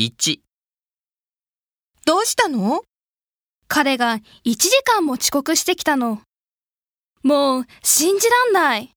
1、どうしたの？彼が1時間も遅刻してきたの。もう信じらんない。